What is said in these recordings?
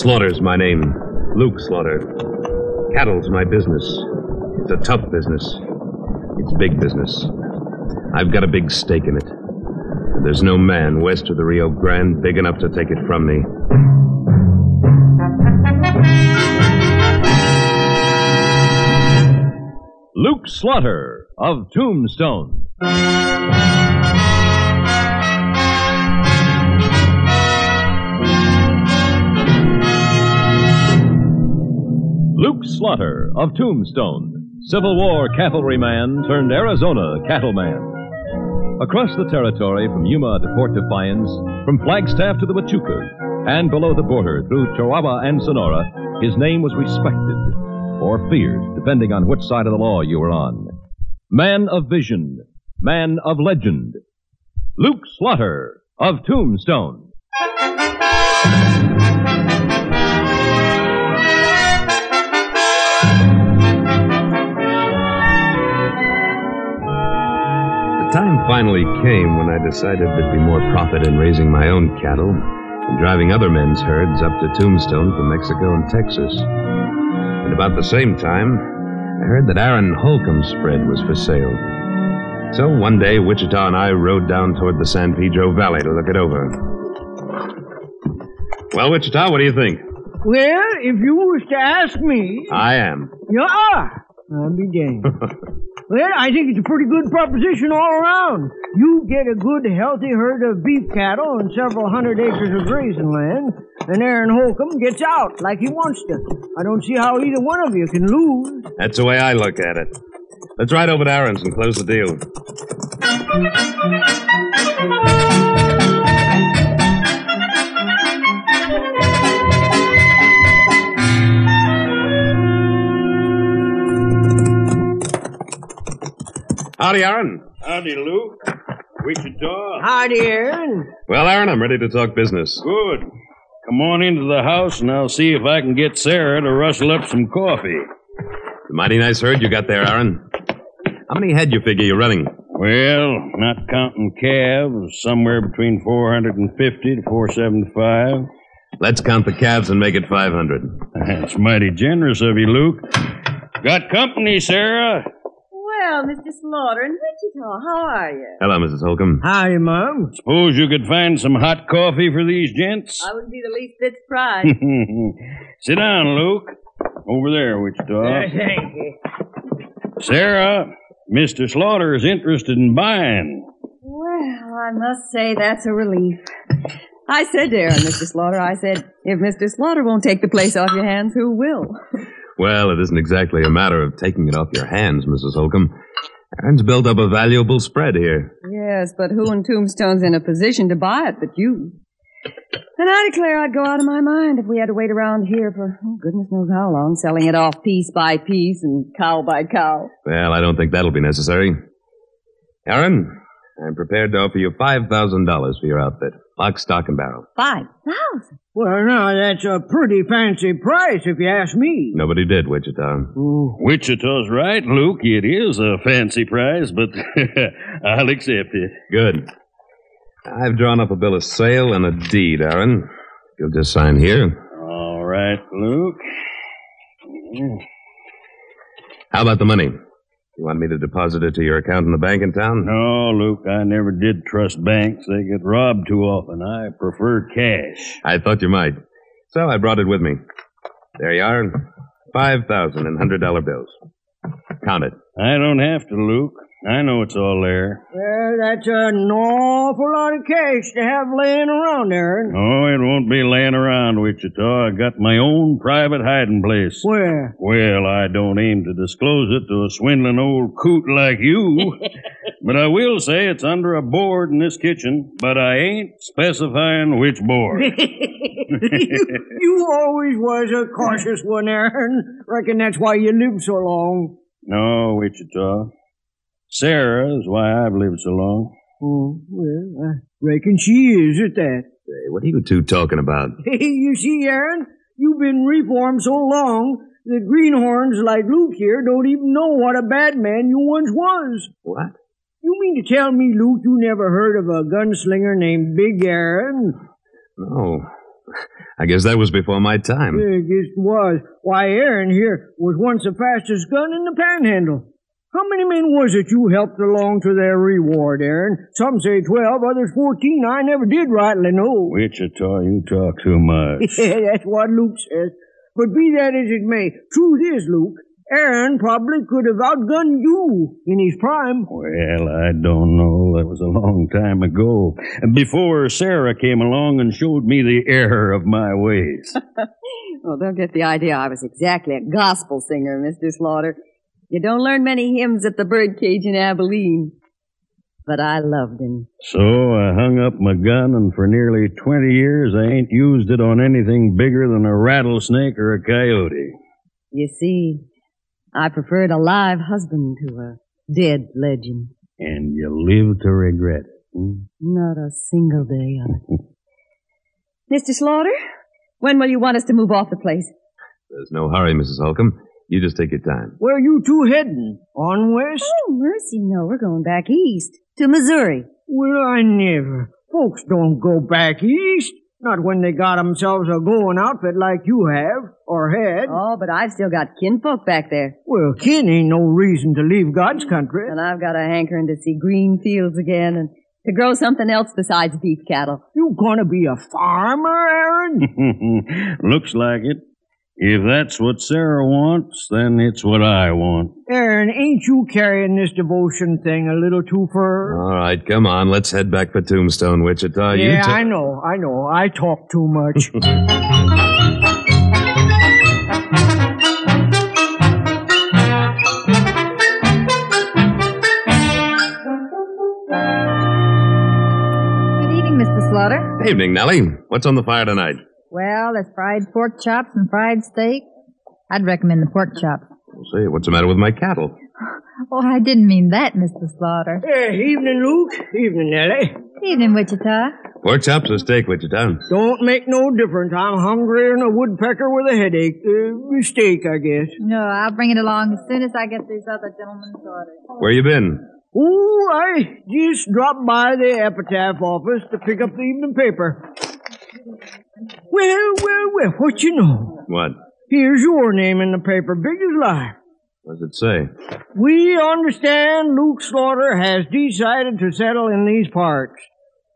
Slaughter's my name. Luke Slaughter. Cattle's my business. It's a tough business. It's big business. I've got a big stake in it. And there's no man west of the Rio Grande big enough to take it from me. Luke Slaughter of Tombstone. Slaughter of Tombstone, Civil War cavalryman turned Arizona cattleman. Across the territory from Yuma to Fort Defiance, from Flagstaff to the Huachucas, and below the border through Chihuahua and Sonora, his name was respected or feared, depending on which side of the law you were on. Man of vision, man of legend, Luke Slaughter of Tombstone. The time finally came when I decided there'd be more profit in raising my own cattle and driving other men's herds up to Tombstone from Mexico and Texas. And about the same time, I heard that Aaron Holcomb's spread was for sale. So one day, Wichita and I rode down toward the San Pedro Valley to look it over. Well, Wichita, what do you think? Well, if you was to ask me, I am. you are. I'll be damned. well, I think it's a pretty good proposition all around. You get a good, healthy herd of beef cattle and several hundred acres of grazing land, and Aaron Holcomb gets out like he wants to. I don't see how either one of you can lose. That's the way I look at it. Let's ride over to Aaron's and close the deal. Howdy, Aaron. Howdy, Luke. Wichita. Howdy, Aaron. Well, Aaron, I'm ready to talk business. Good. Come on into the house and I'll see if I can get Sarah to rustle up some coffee. It's a mighty nice herd you got there, Aaron. How many head you figure you're running? Well, not counting calves, somewhere between 450 to 475. Let's count the calves and make it 500. That's mighty generous of you, Luke. Got company, Sarah. Well, Mr. Slaughter in Wichita, how are you? Hello, Mrs. Holcomb. Hi, Mom. Suppose you could find some hot coffee for these gents? I wouldn't be the least bit surprised. Sit down, Luke. Over there, Wichita. thank you. Sarah, Mr. Slaughter is interested in buying. well, I must say that's a relief. I said to Aaron, Mr. Slaughter, I said, if Mr. Slaughter won't take the place off your hands, who will? Well, it isn't exactly a matter of taking it off your hands, Mrs. Holcomb. Aaron's built up a valuable spread here. yes, but who in Tombstone's in a position to buy it but you? And I declare I'd go out of my mind if we had to wait around here for oh, goodness knows how long, selling it off piece by piece and cow by cow. Well, I don't think that'll be necessary. Aaron, I'm prepared to offer you $5,000 for your outfit. Lock, stock, and barrel. Five thousand. Well, now, that's a pretty fancy price, if you ask me. Nobody did, Wichita. Wichita's right, Luke. It is a fancy price, but I'll accept it. Good. I've drawn up a bill of sale and a deed, Aaron. You'll just sign here. All right, Luke. How about the money? You want me to deposit it to your account in the bank in town? No, Luke, I never did trust banks. They get robbed too often. I prefer cash. I thought you might. So I brought it with me. There you are. Five thousand in hundred dollar bills. Count it. I don't have to, Luke. I know it's all there. Well, that's an awful lot of cash to have laying around, Aaron. Oh, it won't be laying around, Wichita. I got my own private hiding place. Where? Well, I don't aim to disclose it to a swindling old coot like you. but I will say it's under a board in this kitchen, but I ain't specifying which board. you, you always was a cautious one, Aaron. Reckon that's why you lived so long. no, Wichita. Sarah is why I've lived so long. Oh, well, I reckon she is at that. Hey, what are you two talking about? you see, Aaron, you've been reformed so long that greenhorns like Luke here don't even know what a bad man you once was. What? You mean to tell me, Luke, you never heard of a gunslinger named Big Aaron? No. I guess that was before my time. Yeah, I guess it was. Why, Aaron here was once the fastest gun in the panhandle. How many men was it you helped along to their reward, Aaron? Some say twelve, others fourteen. I never did rightly know. Wichita, you talk too much. Yeah, that's what Luke says. But be that as it may, truth is, Luke, Aaron probably could have outgunned you in his prime. Well, I don't know. That was a long time ago. Before Sarah came along and showed me the error of my ways. Well, don't get the idea I was exactly a gospel singer, Mr. Slaughter. You don't learn many hymns at the birdcage in Abilene. But I loved him. So I hung up my gun, and for nearly 20 years I ain't used it on anything bigger than a rattlesnake or a coyote. You see, I preferred a live husband to a dead legend. And you live to regret it. hmm? Not a single day of it. Mr. Slaughter, when will you want us to move off the place? There's no hurry, Mrs. Holcomb. You just take your time. Where are you two heading? On west? Oh, mercy, no. We're going back east to Missouri. Well, I never. Folks don't go back east. Not when they got themselves a going outfit like you have, or had. Oh, but I've still got kinfolk back there. Well, kin ain't no reason to leave God's country. And I've got a hankering to see green fields again and to grow something else besides beef cattle. You gonna be a farmer, Aaron? Looks like it. If that's what Sarah wants, then it's what I want. Aaron, ain't you carrying this devotion thing a little too far? All right, come on. Let's head back for Tombstone, Wichita. you yeah, ta- I know, I know. I talk too much. Good evening, Mr. Slaughter. Evening, Nellie. What's on the fire tonight? Well, there's fried pork chops and fried steak. I'd recommend the pork chop. We'll. What's the matter with my cattle? Oh, I didn't mean that, Mr. Slaughter. yeah, evening, Luke. Evening, Nellie. Evening, Wichita. Pork chops or steak, Wichita? Don't make no difference. I'm hungrier than a woodpecker with a headache. Uh, steak, I guess. No, I'll bring it along as soon as I get these other gentlemen's orders. Where you been? Oh, I just dropped by the epitaph office to pick up the evening paper. Well, well, well, what you know? What? Here's your name in the paper, big as life. What does it say? We understand Luke Slaughter has decided to settle in these parts.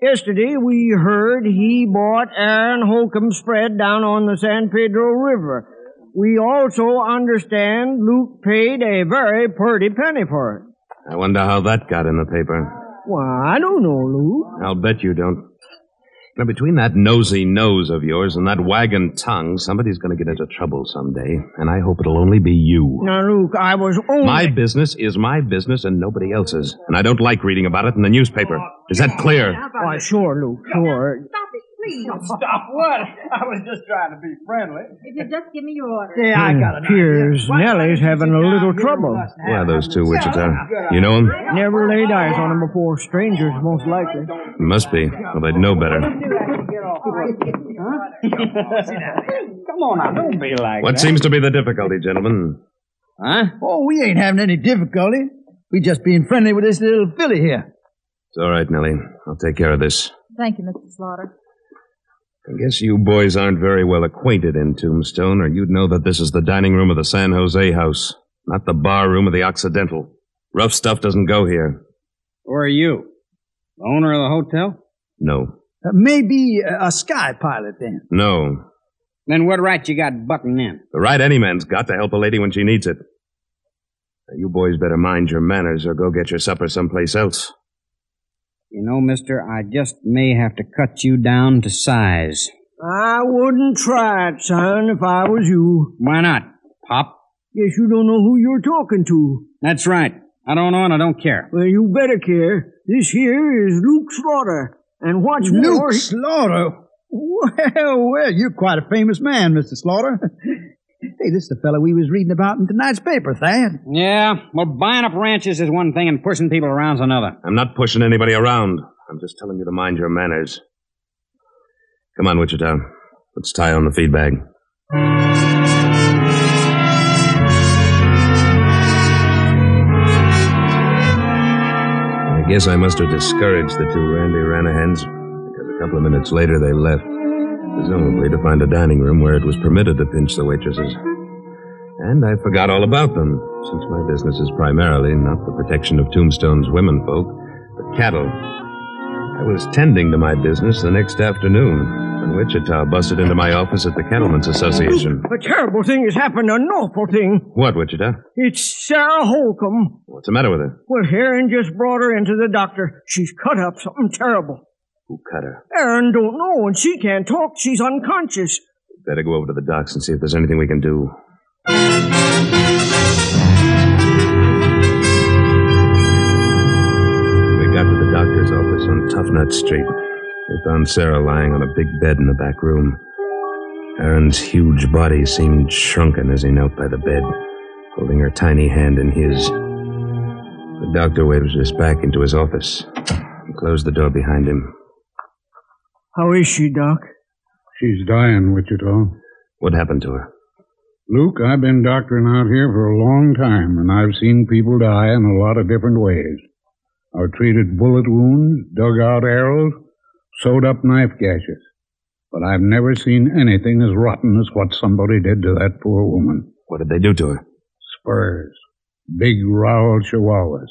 Yesterday we heard he bought Aaron Holcomb's spread down on the San Pedro River. We also understand Luke paid a very pretty penny for it. I wonder how that got in the paper. Why, I don't know, Luke. I'll bet you don't. Now, between that nosy nose of yours and that wagon tongue, somebody's going to get into trouble someday, and I hope it'll only be you. Now, Luke, I was only... My business is my business and nobody else's, and I don't like reading about it in the newspaper. Is that clear? Why, sure, Luke, sure. Stop it, please. Stop what? I was just trying to be friendly. If you just give me your order. Yeah, I hmm. got it. Appears Nellie's having a little trouble. Who are those two, Wichita? You know them? Never laid eyes on him before. Strangers, most likely. Must be. Well, they'd know better. Come on now, don't be like that. What that. seems to be the difficulty, gentlemen? Huh? Oh, we ain't having any difficulty. We just being friendly with this little filly here. It's all right, Nellie. I'll take care of this. Thank you, Mr. Slaughter. I guess you boys aren't very well acquainted in Tombstone, or you'd know that this is the dining room of the San Jose House, not the bar room of the Occidental. Rough stuff doesn't go here. Who are you? The owner of the hotel? No. Uh, maybe a, a sky pilot then. No. Then what right you got butting in? The right any man's got to help a lady when she needs it. Now, you boys better mind your manners or go get your supper someplace else. You know, mister, I just may have to cut you down to size. I wouldn't try it, son, if I was you. Why not? Pop? Guess you don't know who you're talking to. That's right. I don't know and I don't care. Well, you better care. This here is Luke Slaughter. And what's more... Luke Slaughter? Well, well, you're quite a famous man, Mr. Slaughter. hey, this is the fellow we was reading about in tonight's paper, Thad. Yeah, well, buying up ranches is one thing and pushing people around's another. I'm not pushing anybody around. I'm just telling you to mind your manners. Come on, Wichita. Let's tie on the feed bag. I guess I must have discouraged the two Randy Ranahans because a couple of minutes later they left. Presumably to find a dining room where it was permitted to pinch the waitresses. And I forgot all about them, since my business is primarily not the protection of Tombstone's womenfolk, but cattle. I was tending to my business the next afternoon when Wichita busted into my office at the Cattlemen's Association. A terrible thing has happened, an awful thing. What, Wichita? It's Sarah Holcomb. What's the matter with her? Well, Aaron just brought her into the doctor. She's cut up something terrible. Who cut her? Aaron don't know, and she can't talk. She's unconscious. Better go over to the doc's and see if there's anything we can do. We got to the doctor's office on Tough Nut Street. We found Sarah lying on a big bed in the back room. Aaron's huge body seemed shrunken as he knelt by the bed, holding her tiny hand in his. The doctor waved us back into his office and closed the door behind him. How is she, Doc? She's dying, Wichita. What happened to her? Luke, I've been doctoring out here for a long time, and I've seen people die in a lot of different ways. I've treated bullet wounds, dug out arrows, sewed up knife gashes. But I've never seen anything as rotten as what somebody did to that poor woman. What did they do to her? Spurs. Big rowel chihuahuas.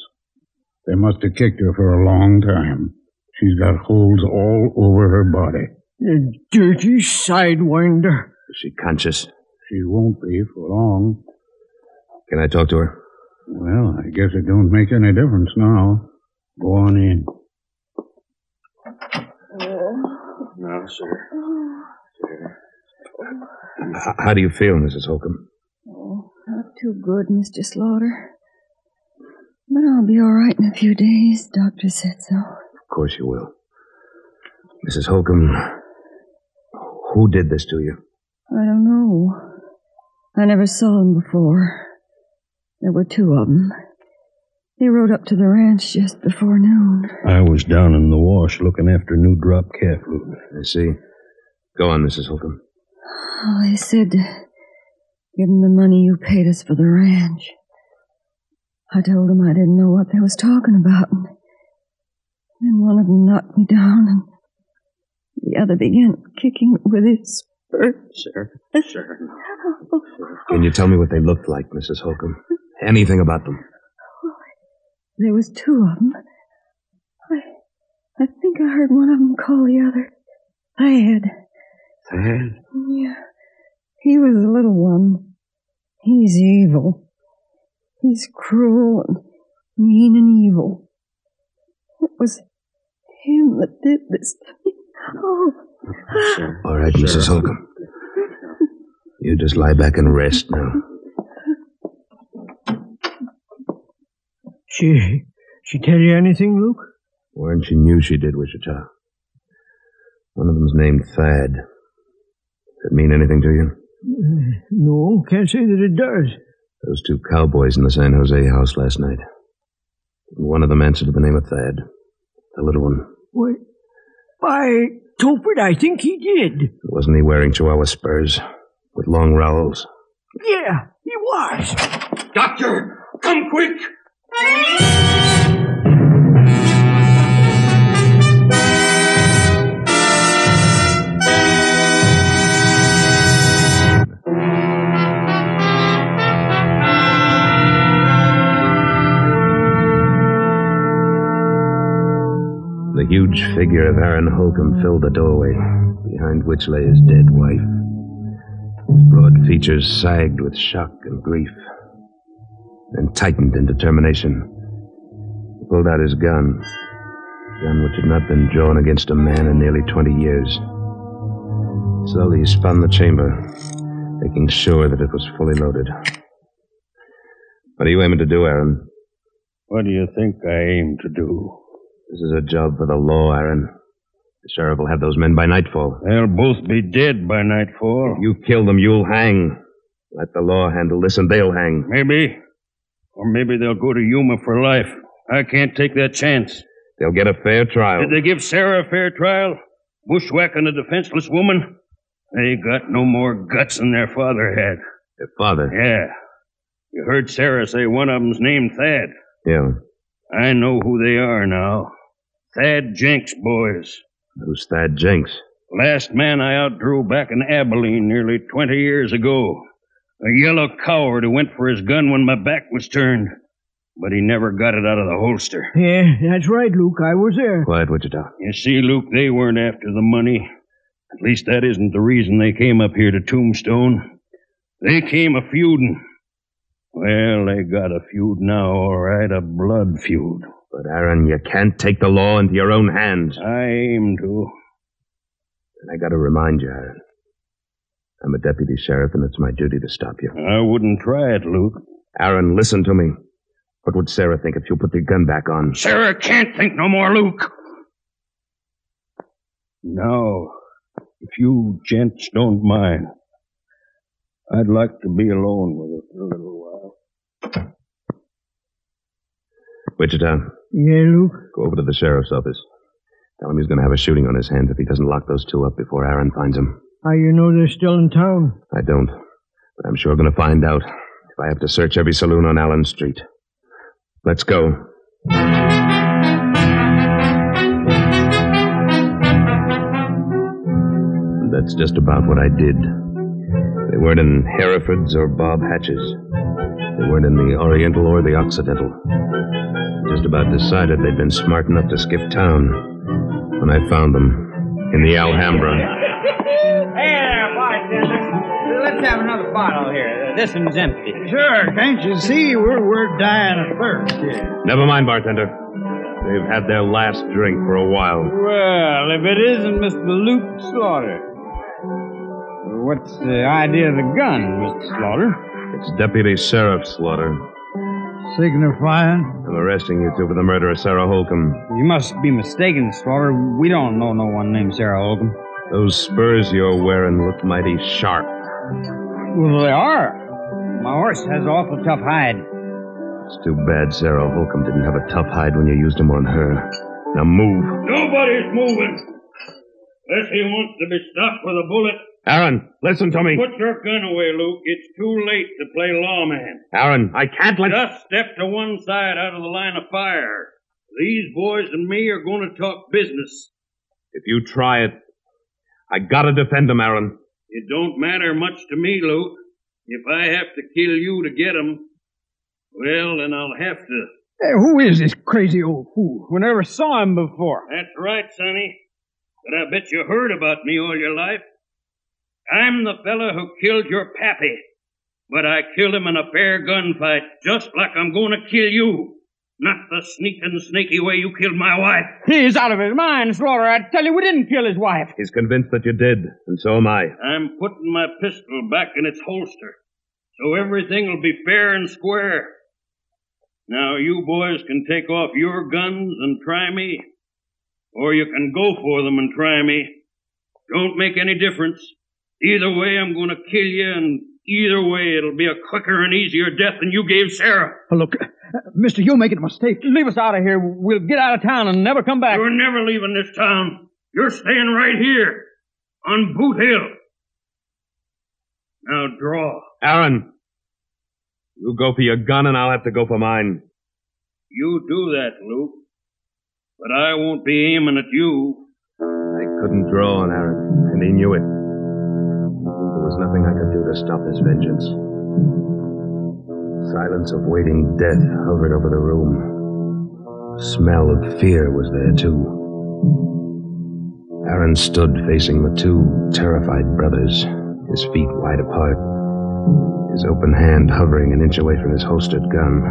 They must have kicked her for a long time. She's got holes all over her body. The dirty sidewinder. Is she conscious? She won't be for long. Can I talk to her? Well, I guess it don't make any difference now. Go on in. Uh, no, sir. H- how do you feel, Mrs. Holcomb? Oh, not too good, Mr. Slaughter. But I'll be all right in a few days. Doctor said so. Of course you will. Mrs. Holcomb, who did this to you? I don't know. I never saw them before. There were two of them. They rode up to the ranch just before noon. I was down in the wash looking after new drop calf food. I see. Go on, Mrs. Holcomb. Oh, they said to give them the money you paid us for the ranch. I told them I didn't know what they was talking about. And then one of them knocked me down, and the other began kicking with his spurs. Sure, sure. Can you tell me what they looked like, Mrs. Holcomb? Anything about them? There was two of them. I, I think I heard one of them call the other Thad. Thad? Yeah, he was the little one. He's evil. He's cruel and mean and evil. It was him that did this to me. Oh, All right, Mrs. Holcomb. You just lie back and rest now. She, she tell you anything, Luke? Warren, she knew she did, Wichita. One of them's named Thad. Does it mean anything to you? Uh, No, can't say that it does. Those two cowboys in the San Jose house last night. One of them answered to the name of Thad. The little one. What? By Topert, I think he did. Wasn't he wearing Chihuahua spurs? With long rowels? Yeah, he was. Doctor, come quick! The huge figure of Aaron Holcomb filled the doorway, behind which lay his dead wife. His broad features sagged with shock and grief, and tightened in determination. He pulled out his gun, a gun which had not been drawn against a man in nearly 20 years. Slowly he spun the chamber, making sure that it was fully loaded. What are you aiming to do, Aaron? What do you think I aim to do? This is a job for the law, Aaron. The sheriff will have those men by nightfall. They'll both be dead by nightfall. If You kill them, you'll hang. Let the law handle this, and they'll hang. Maybe. Or maybe they'll go to Yuma for life. I can't take that chance. They'll get a fair trial. Did they give Sarah a fair trial? Bushwhacking a defenseless woman? They got no more guts than their father had. Their father? Yeah. You heard Sarah say one of them's named Thad. Yeah. I know who they are now. Thad Jenks boys. Who's Thad Jenks? Last man I outdrew back in Abilene nearly 20 years ago. A yellow coward who went for his gun when my back was turned. But he never got it out of the holster. Yeah, that's right, Luke. I was there. Quiet, Wichita. You Doc? You see, Luke, they weren't after the money. At least that isn't the reason they came up here to Tombstone. They came a feuding. Well, they got a feud now, all right, a blood feud. But, Aaron, you can't take the law into your own hands. I aim to. And I gotta remind you, Aaron. I'm a deputy sheriff, and it's my duty to stop you. I wouldn't try it, Luke. Aaron, listen to me. What would Sarah think if you put the gun back on? Sarah can't think no more, Luke. Now, if you gents don't mind, I'd like to be alone with her for a little while. Wichita, Yeah, Luke? go over to the sheriff's office. Tell him he's gonna have a shooting on his hands if he doesn't lock those two up before Aaron finds him. How you know they're still in town? I don't. But I'm sure gonna find out if I have to search every saloon on Allen Street. Let's go. That's just about what I did. They weren't in Hafford's or Bob Hatch's. They weren't in the Oriental or the Occidental. Just about decided they'd been smart enough to skip town when I found them in the Alhambra. Hey there, bartender. Let's have another bottle here. This one's empty. Sure, can't you see we're, we're dying of thirst here? Never mind, bartender. They've had their last drink for a while. Well, if it isn't Mr. Luke Slaughter. What's the idea of the gun, Mr. Slaughter? It's Deputy Sheriff Slaughter. Signifying? I'm arresting you two for the murder of Sarah Holcomb. You must be mistaken, Slaughter. We don't know no one named Sarah Holcomb. Those spurs you're wearing look mighty sharp. Well, they are. My horse has an awful tough hide. It's too bad Sarah Holcomb didn't have a tough hide when you used him on her. Now move. Nobody's moving. Unless he wants to be stopped with a bullet. Aaron, listen to me. Put your gun away, Luke. It's too late to play lawman. Aaron, I can't let. Just step to one side out of the line of fire. These boys and me are going to talk business. If you try it, I gotta defend him, Aaron. It don't matter much to me, Luke. If I have to kill you to get 'em, well, then I'll have to. Hey, who is this crazy old fool? We never saw him before. That's right, Sonny. But I bet you heard about me all your life. I'm the fella who killed your pappy. But I killed him in a fair gunfight, just like I'm going to kill you. Not the sneaking, snaky way you killed my wife. He's out of his mind, Slaughter. I tell you, we didn't kill his wife. He's convinced that you did, and so am I. I'm putting my pistol back in its holster, so everything will be fair and square. Now you boys can take off your guns and try me, or you can go for them and try me. Don't make any difference. Either way, I'm going to kill you, and either way, it'll be a quicker and easier death than you gave Sarah. Oh, look, uh, mister, you're making a mistake. Leave us out of here. We'll get out of town and never come back. You're never leaving this town. You're staying right here on Boot Hill. Now draw. Aaron, you go for your gun, and I'll have to go for mine. You do that, Luke. But I won't be aiming at you. I couldn't draw on Aaron, and he knew it. Was nothing I could do to stop his vengeance. Silence of waiting death hovered over the room. Smell of fear was there, too. Aaron stood facing the two terrified brothers, his feet wide apart, his open hand hovering an inch away from his holstered gun.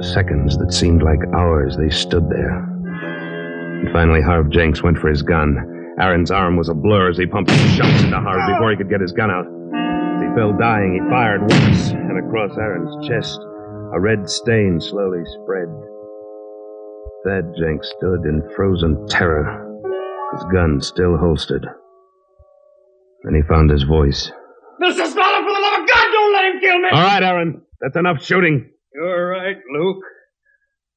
The seconds that seemed like hours, they stood there. And finally, Harv Jenks went for his gun. Aaron's arm was a blur as he pumped shots into Harv before he could get his gun out. As he fell dying, he fired once and across Aaron's chest. A red stain slowly spread. Thad Jenks stood in frozen terror, his gun still holstered. Then he found his voice. Mr. Slaughter, for the love of God, don't let him kill me! All right, Aaron. That's enough shooting. You're right, Luke.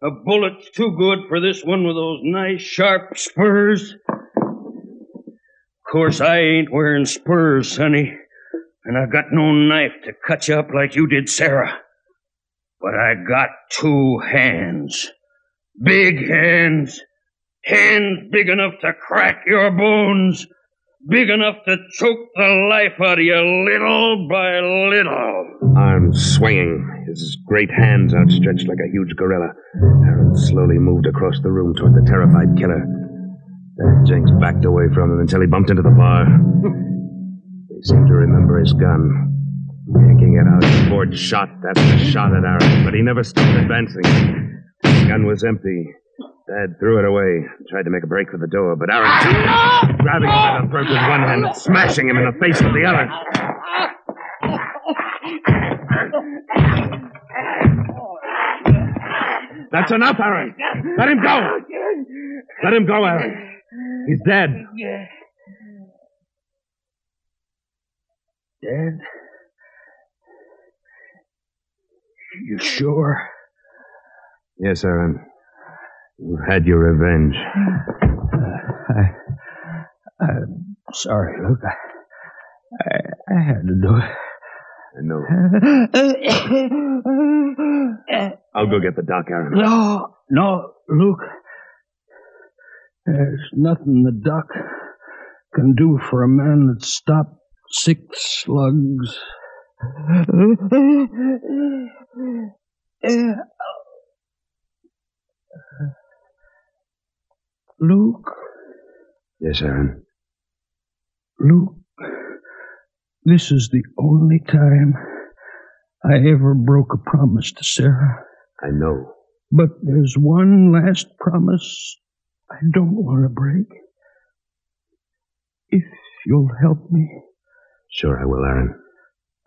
A bullet's too good for this one with those nice sharp spurs. Of course, I ain't wearing spurs, Sonny, and I got no knife to cut you up like you did Sarah. But I got two hands. Big hands Hands big enough to crack your bones. Big enough to choke the life out of you little by little. Arms swinging, his great hands outstretched like a huge gorilla. Aaron slowly moved across the room toward the terrified killer. Then Jenks backed away from him until he bumped into the bar. They seemed to remember his gun. Yanking it out, he poured shot after shot at Aaron, but he never stopped advancing. His gun was empty. Thad threw it away, tried to make a break for the door, but Aaron, ah! grabbing him by the throat with one hand and smashing him in the face with the other. That's enough, Aaron. Let him go. Let him go, Aaron. He's dead. Dead? You sure? Yes, Aaron. You've had your revenge. Uh, I, I'm sorry, Luke. I, I, I had to do it. I know. I'll go get the doc, Aaron. No, no, Luke. There's nothing the doc can do for a man that's stopped six slugs. Luke, Yes, Aaron. Luke, this is the only time I ever broke a promise to Sarah. I know. But there's one last promise I don't want to break. If you'll help me, Sure, I will, Aaron.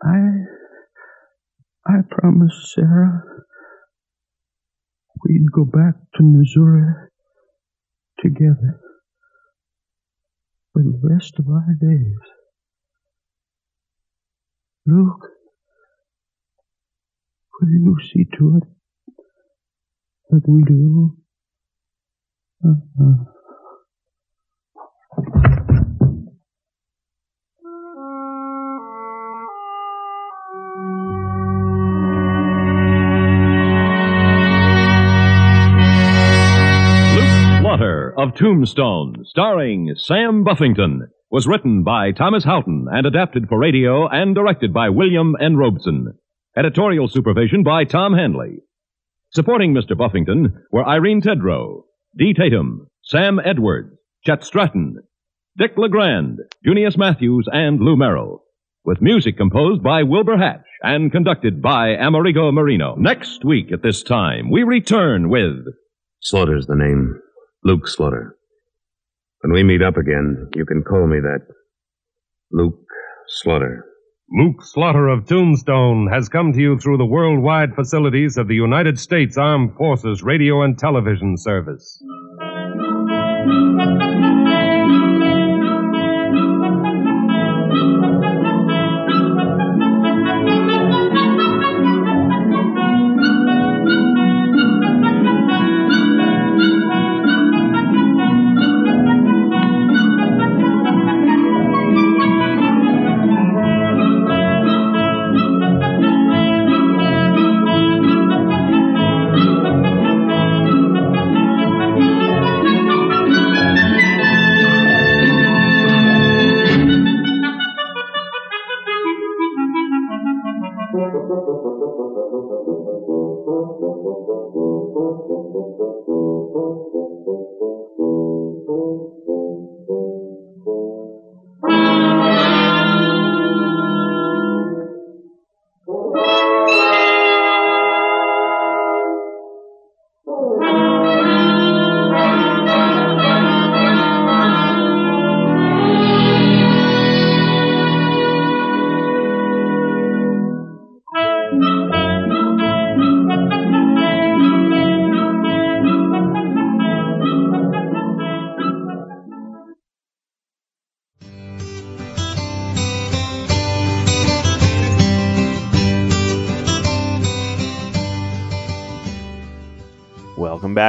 I I promise Sarah we'd go back to Missouri together for the rest of our days. Luke, will you see to it that we do? Of Tombstone, starring Sam Buffington, was written by Thomas Houghton and adapted for radio and directed by William N. Robson. Editorial supervision by Tom Hanley. Supporting Mr. Buffington were Irene Tedrow, Dee Tatum, Sam Edwards, Chet Stratton, Dick LeGrand, Junius Matthews, and Lou Merrill. With music composed by Wilbur Hatch and conducted by Amerigo Marino. Next week at this time, we return with Slaughter's the name. Luke Slaughter. When we meet up again, you can call me that. Luke Slaughter. Luke Slaughter of Tombstone has come to you through the worldwide facilities of the United States Armed Forces Radio and Television Service.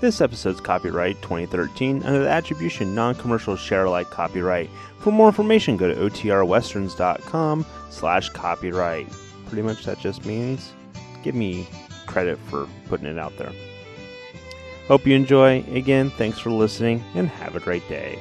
This episode's copyright 2013 under the attribution non-commercial share alike copyright. For more information, go to otrwesterns.com slash copyright. Pretty much that just means give me credit for putting it out there. Hope you enjoy. Again, thanks for listening and have a great day.